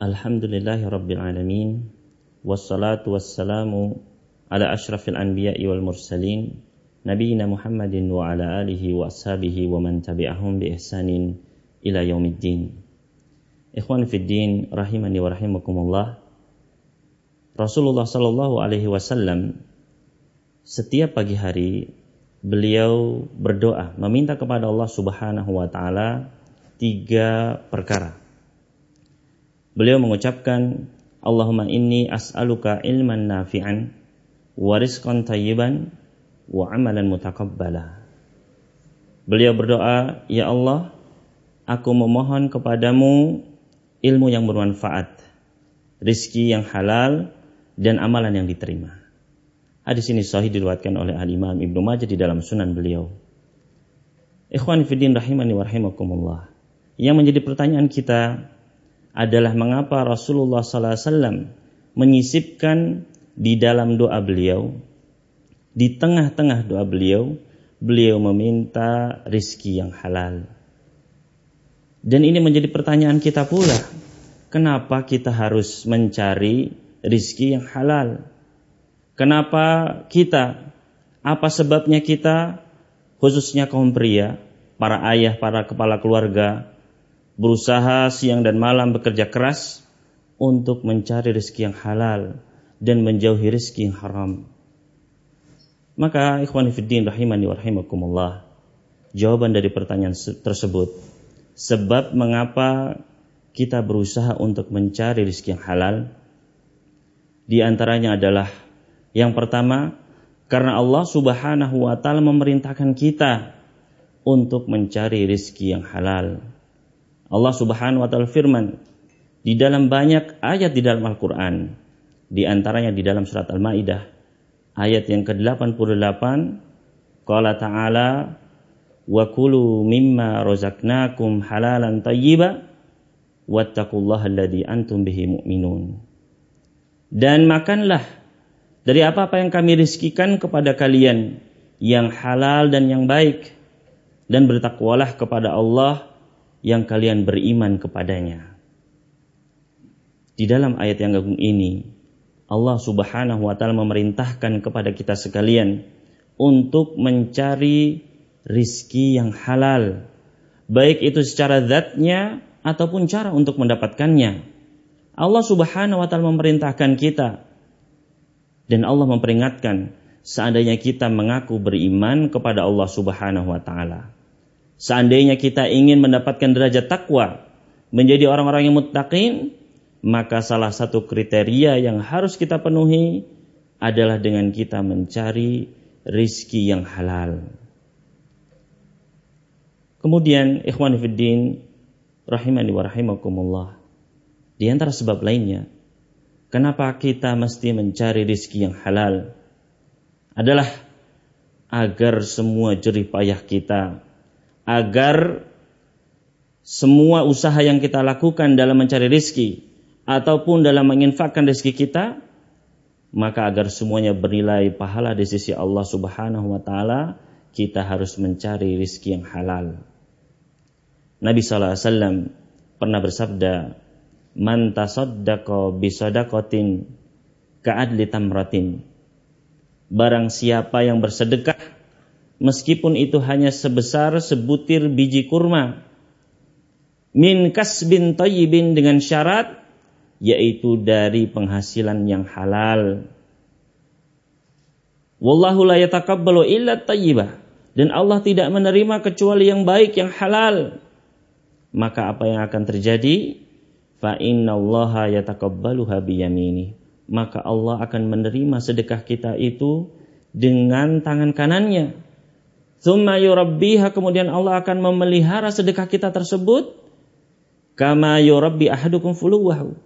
Alhamdulillahi Rabbil Alamin. Wassalatu wassalamu ala ashrafil anbiya'i wal mursalin Nabiina Muhammadin wa ala alihi wa ashabihi wa man tabi'ahum bi ihsanin ila yaumiddin. Ikhwan Fiddin rahimani wa rahimakumullah Rasulullah sallallahu alaihi wasallam setiap pagi hari beliau berdoa meminta kepada Allah Subhanahu wa taala tiga perkara Beliau mengucapkan, Allahumma inni as'aluka ilman nafi'an, wa rizqan tayyiban, wa amalan mutakabbala. Beliau berdoa, Ya Allah, aku memohon kepadamu ilmu yang bermanfaat, rizki yang halal, dan amalan yang diterima. Hadis ini sahih diriwayatkan oleh Al-Imam Ibnu Majah di dalam sunan beliau. Ikhwan fiddin rahimani wa rahimakumullah. Yang menjadi pertanyaan kita, adalah mengapa Rasulullah SAW menyisipkan di dalam doa beliau, di tengah-tengah doa beliau, beliau meminta rizki yang halal. Dan ini menjadi pertanyaan kita pula. Kenapa kita harus mencari rizki yang halal? Kenapa kita? Apa sebabnya kita, khususnya kaum pria, para ayah, para kepala keluarga, berusaha siang dan malam bekerja keras untuk mencari rezeki yang halal dan menjauhi rezeki yang haram. Maka ikhwan fiddin rahimani wa rahimakumullah. Jawaban dari pertanyaan tersebut sebab mengapa kita berusaha untuk mencari rezeki yang halal di antaranya adalah yang pertama karena Allah Subhanahu wa taala memerintahkan kita untuk mencari rezeki yang halal. Allah Subhanahu wa taala firman di dalam banyak ayat di dalam Al-Qur'an. Di antaranya di dalam surat Al-Maidah ayat yang ke-88 qala ta'ala wa kulu mimma razaqnakum halalan tayyiba wattaqullaha alladzi antum bihi mu'minun. Dan makanlah dari apa-apa yang kami rizkikan kepada kalian yang halal dan yang baik dan bertakwalah kepada Allah yang kalian beriman kepadanya. Di dalam ayat yang agung ini, Allah Subhanahu wa taala memerintahkan kepada kita sekalian untuk mencari rizki yang halal, baik itu secara zatnya ataupun cara untuk mendapatkannya. Allah Subhanahu wa taala memerintahkan kita dan Allah memperingatkan seandainya kita mengaku beriman kepada Allah Subhanahu wa taala Seandainya kita ingin mendapatkan derajat takwa, menjadi orang-orang yang muttaqin, maka salah satu kriteria yang harus kita penuhi adalah dengan kita mencari rizki yang halal. Kemudian ikhwan fiddin rahimani wa rahimakumullah. Di antara sebab lainnya, kenapa kita mesti mencari rizki yang halal adalah agar semua jerih payah kita agar semua usaha yang kita lakukan dalam mencari rizki ataupun dalam menginfakkan rizki kita maka agar semuanya bernilai pahala di sisi Allah Subhanahu wa taala kita harus mencari rizki yang halal. Nabi sallallahu alaihi wasallam pernah bersabda, "Man tasaddaqa bi sadaqatin ka'adli tamratin." Barang siapa yang bersedekah meskipun itu hanya sebesar sebutir biji kurma. Min kasbin tayyibin dengan syarat yaitu dari penghasilan yang halal. Wallahu la yatakabbalu illa tayyibah. Dan Allah tidak menerima kecuali yang baik yang halal. Maka apa yang akan terjadi? Fa innallaha yatakabbaluha maka Allah akan menerima sedekah kita itu dengan tangan kanannya Thumma yurabbiha kemudian Allah akan memelihara sedekah kita tersebut kama yurabbi ahadukum fuluwahu.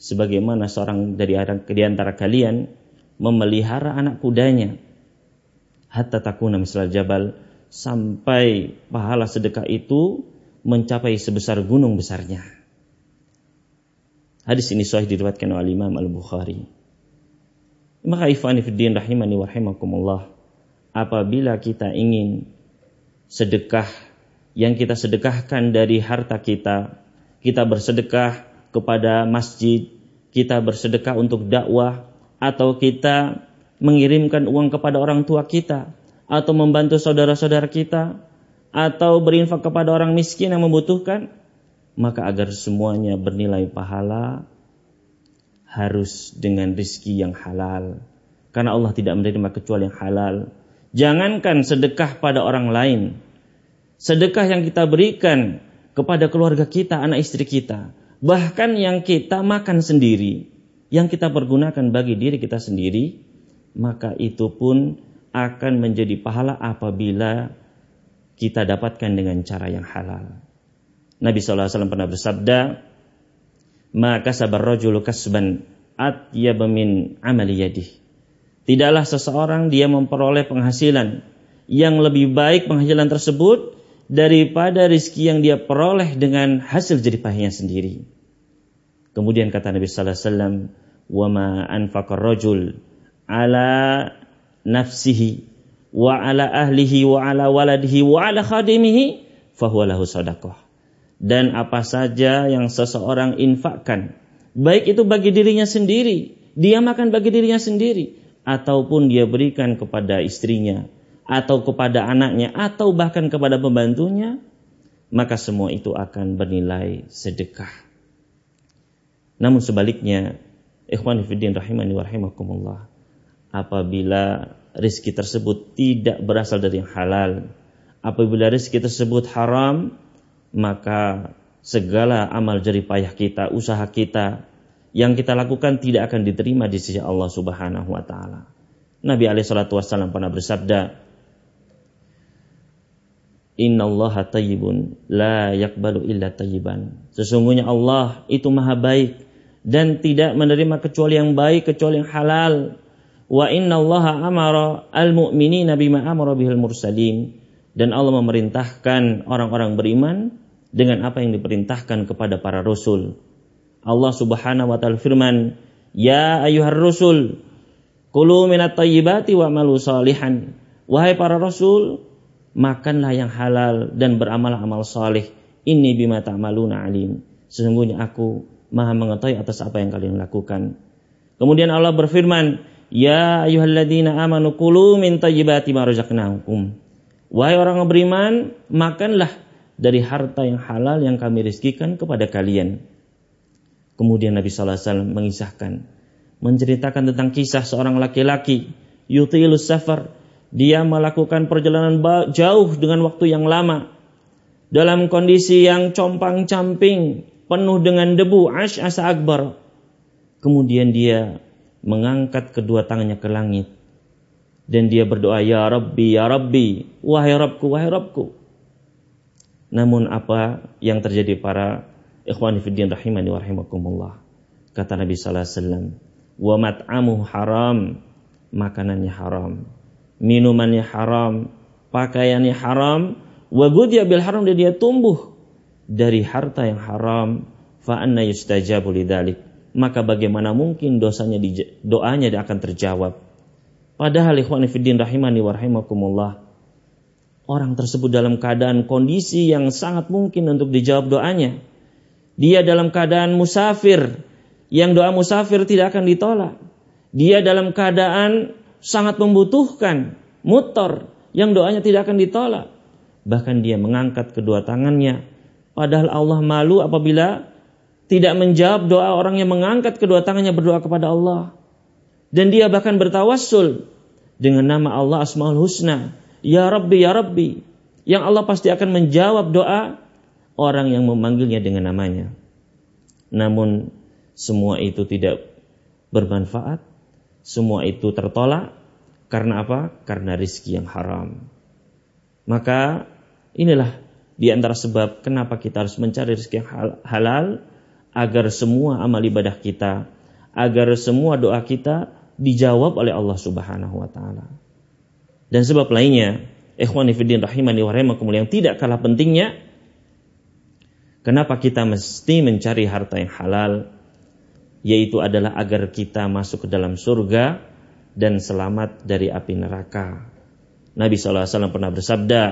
Sebagaimana seorang dari di antara kalian memelihara anak kudanya hatta takuna misal jabal sampai pahala sedekah itu mencapai sebesar gunung besarnya. Hadis ini sahih diriwayatkan oleh Imam Al-Bukhari. Maka ifani fiddin rahimani wa rahimakumullah apabila kita ingin sedekah yang kita sedekahkan dari harta kita, kita bersedekah kepada masjid, kita bersedekah untuk dakwah, atau kita mengirimkan uang kepada orang tua kita, atau membantu saudara-saudara kita, atau berinfak kepada orang miskin yang membutuhkan, maka agar semuanya bernilai pahala harus dengan rizki yang halal. Karena Allah tidak menerima kecuali yang halal. Jangankan sedekah pada orang lain. Sedekah yang kita berikan kepada keluarga kita, anak istri kita. Bahkan yang kita makan sendiri. Yang kita pergunakan bagi diri kita sendiri. Maka itu pun akan menjadi pahala apabila kita dapatkan dengan cara yang halal. Nabi SAW pernah bersabda, maka sabar rojul kasban atyaba min amali yadih. Tidaklah seseorang dia memperoleh penghasilan yang lebih baik penghasilan tersebut daripada rizki yang dia peroleh dengan hasil jeripahnya sendiri. Kemudian kata Nabi sallallahu alaihi wasallam, "Wa ma anfaqa rajul ala nafsihi wa ala ahlihi wa ala waladihi wa ala khadimihi fahuwa lahu sadaqah." Dan apa saja yang seseorang infakkan, baik itu bagi dirinya sendiri, dia makan bagi dirinya sendiri, ataupun dia berikan kepada istrinya atau kepada anaknya atau bahkan kepada pembantunya maka semua itu akan bernilai sedekah. Namun sebaliknya, ikhwan fillah rahimani wa rahimakumullah, apabila rizki tersebut tidak berasal dari yang halal, apabila rizki tersebut haram, maka segala amal jerih payah kita, usaha kita, yang kita lakukan tidak akan diterima di sisi Allah Subhanahu wa taala. Nabi alaihi salatu wasallam pernah bersabda, Inna Allah tayyibun la yakbalu illa tayyiban. Sesungguhnya Allah itu maha baik dan tidak menerima kecuali yang baik, kecuali yang halal. Wa inna Allah amara al-mu'minina bima amara bihil mursalin. Dan Allah memerintahkan orang-orang beriman dengan apa yang diperintahkan kepada para rasul. Allah Subhanahu wa taala firman, "Ya ayyuhar rusul, kulu minat thayyibati wa malu salihan." Wahai para rasul, makanlah yang halal dan beramal amal saleh. Ini bima ta'maluna alim. Sesungguhnya aku Maha mengetahui atas apa yang kalian lakukan. Kemudian Allah berfirman, "Ya ayyuhalladzina amanu kulu min thayyibati ma razaqnakum." Wahai orang yang beriman, makanlah dari harta yang halal yang kami rizkikan kepada kalian. Kemudian Nabi Wasallam mengisahkan, menceritakan tentang kisah seorang laki-laki yutilus safar. Dia melakukan perjalanan jauh dengan waktu yang lama dalam kondisi yang compang-camping, penuh dengan debu, ash asa akbar. Kemudian dia mengangkat kedua tangannya ke langit dan dia berdoa ya Rabbi ya Rabbi wahai Rabbku wahai Rabbku namun apa yang terjadi para Ikhwani fiddin rahimani wa rahimakumullah. Kata Nabi sallallahu alaihi wasallam, "Wa mat'amuhu haram." Makanannya haram, minumannya haram, pakaiannya haram, wa gudiya bil haram dan dia tumbuh dari harta yang haram, fa anna yustajabu lidzalik. Maka bagaimana mungkin dosanya di, doanya akan terjawab? Padahal ikhwan fiddin rahimani wa rahimakumullah, orang tersebut dalam keadaan kondisi yang sangat mungkin untuk dijawab doanya. Dia dalam keadaan musafir, yang doa musafir tidak akan ditolak. Dia dalam keadaan sangat membutuhkan motor, yang doanya tidak akan ditolak. Bahkan dia mengangkat kedua tangannya. Padahal Allah malu apabila tidak menjawab doa orang yang mengangkat kedua tangannya berdoa kepada Allah. Dan dia bahkan bertawassul dengan nama Allah Asmaul Husna. Ya Rabbi, Ya Rabbi. Yang Allah pasti akan menjawab doa orang yang memanggilnya dengan namanya. Namun semua itu tidak bermanfaat, semua itu tertolak karena apa? Karena rizki yang haram. Maka inilah di antara sebab kenapa kita harus mencari rizki yang halal agar semua amal ibadah kita, agar semua doa kita dijawab oleh Allah Subhanahu wa taala. Dan sebab lainnya, ikhwani fiddin rahimani wa yang tidak kalah pentingnya Kenapa kita mesti mencari harta yang halal? Yaitu adalah agar kita masuk ke dalam surga dan selamat dari api neraka. Nabi SAW pernah bersabda,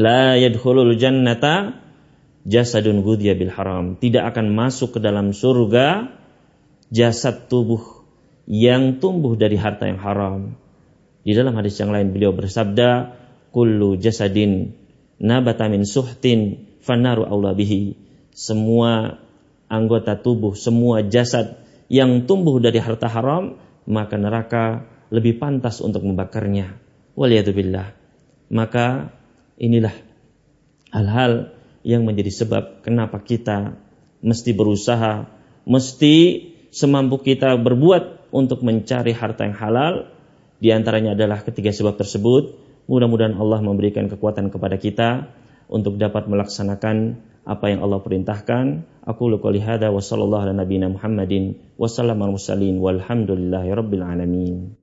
La yadkhulul jannata jasadun ghudhiya bil haram. Tidak akan masuk ke dalam surga jasad tubuh yang tumbuh dari harta yang haram. Di dalam hadis yang lain beliau bersabda, "Kullu jasadin nabata min suhtin fanaru aula bihi." Semua anggota tubuh, semua jasad yang tumbuh dari harta haram, maka neraka lebih pantas untuk membakarnya. Waliyadzubillah. Maka inilah hal-hal yang menjadi sebab kenapa kita mesti berusaha, mesti semampu kita berbuat untuk mencari harta yang halal. Di antaranya adalah ketiga sebab tersebut. Mudah-mudahan Allah memberikan kekuatan kepada kita untuk dapat melaksanakan apa yang Allah perintahkan. Aku qouli hada wa sallallahu ala nabiyina Muhammadin wa sallam al walhamdulillahi rabbil alamin.